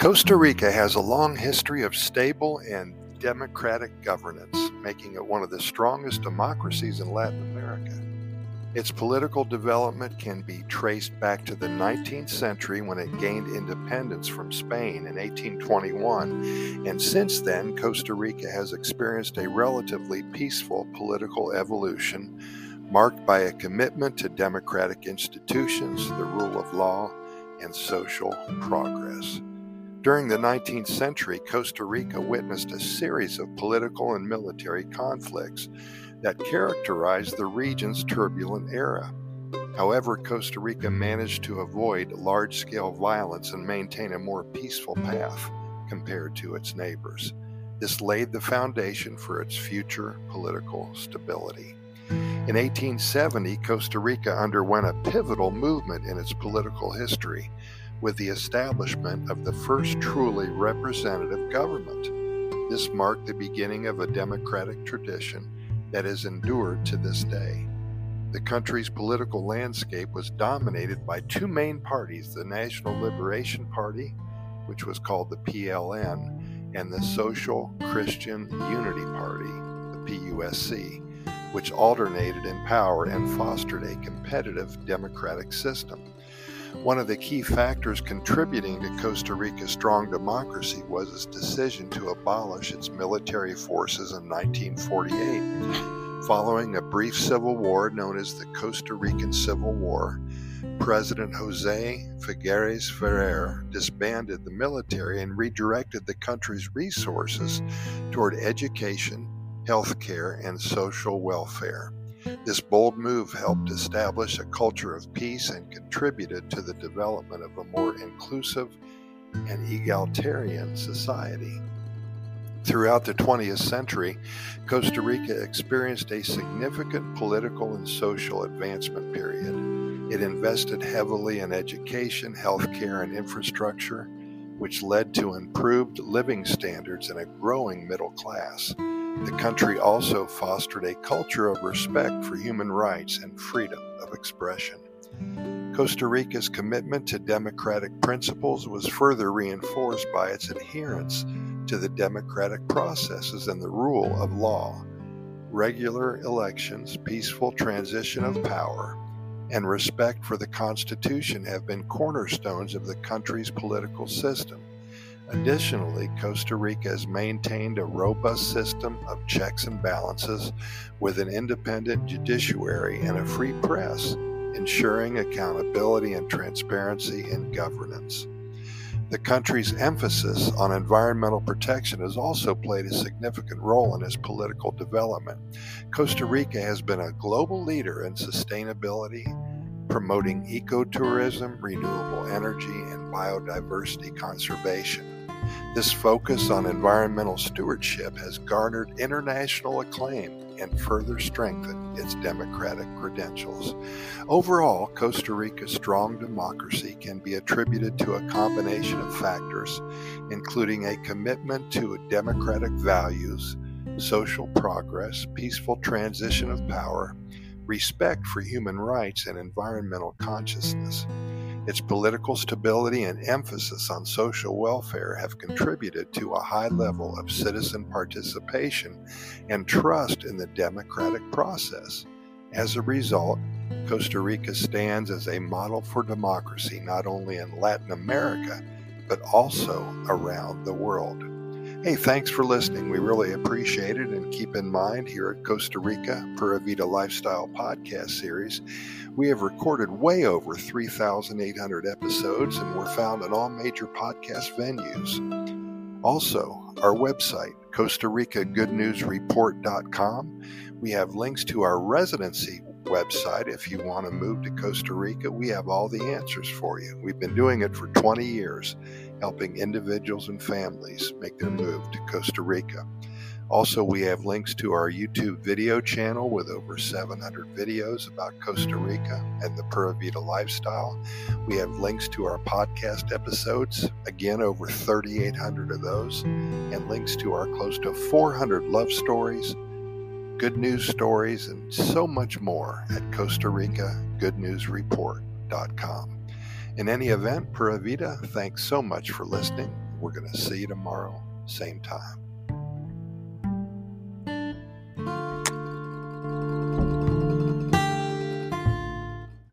Costa Rica has a long history of stable and democratic governance, making it one of the strongest democracies in Latin America. Its political development can be traced back to the 19th century when it gained independence from Spain in 1821, and since then, Costa Rica has experienced a relatively peaceful political evolution marked by a commitment to democratic institutions, the rule of law, and social progress. During the 19th century, Costa Rica witnessed a series of political and military conflicts that characterized the region's turbulent era. However, Costa Rica managed to avoid large scale violence and maintain a more peaceful path compared to its neighbors. This laid the foundation for its future political stability. In 1870, Costa Rica underwent a pivotal movement in its political history with the establishment of the first truly representative government. This marked the beginning of a democratic tradition that has endured to this day. The country's political landscape was dominated by two main parties the National Liberation Party, which was called the PLN, and the Social Christian Unity Party, the PUSC, which alternated in power and fostered a competitive democratic system. One of the key factors contributing to Costa Rica's strong democracy was its decision to abolish its military forces in 1948. Following a brief civil war known as the Costa Rican Civil War, President Jose Figueres Ferrer disbanded the military and redirected the country's resources toward education, health care, and social welfare. This bold move helped establish a culture of peace and contributed to the development of a more inclusive and egalitarian society. Throughout the 20th century, Costa Rica experienced a significant political and social advancement period. It invested heavily in education, healthcare, and infrastructure, which led to improved living standards and a growing middle class. The country also fostered a culture of respect for human rights and freedom of expression. Costa Rica's commitment to democratic principles was further reinforced by its adherence to the democratic processes and the rule of law. Regular elections, peaceful transition of power, and respect for the Constitution have been cornerstones of the country's political system. Additionally, Costa Rica has maintained a robust system of checks and balances with an independent judiciary and a free press, ensuring accountability and transparency in governance. The country's emphasis on environmental protection has also played a significant role in its political development. Costa Rica has been a global leader in sustainability, promoting ecotourism, renewable energy, and biodiversity conservation. This focus on environmental stewardship has garnered international acclaim and further strengthened its democratic credentials. Overall, Costa Rica's strong democracy can be attributed to a combination of factors, including a commitment to democratic values, social progress, peaceful transition of power, respect for human rights, and environmental consciousness. Its political stability and emphasis on social welfare have contributed to a high level of citizen participation and trust in the democratic process. As a result, Costa Rica stands as a model for democracy not only in Latin America, but also around the world. Hey, thanks for listening. We really appreciate it. And keep in mind, here at Costa Rica Pura Vida Lifestyle podcast series, we have recorded way over 3,800 episodes and we're found on all major podcast venues. Also, our website, Costa Rica Good News Report.com. We have links to our residency website if you want to move to Costa Rica. We have all the answers for you. We've been doing it for 20 years helping individuals and families make their move to Costa Rica. Also, we have links to our YouTube video channel with over 700 videos about Costa Rica and the Pura Vida lifestyle. We have links to our podcast episodes, again, over 3,800 of those, and links to our close to 400 love stories, good news stories, and so much more at Costa Rica Good News Report.com. In any event, Pura Vida, thanks so much for listening. We're going to see you tomorrow, same time.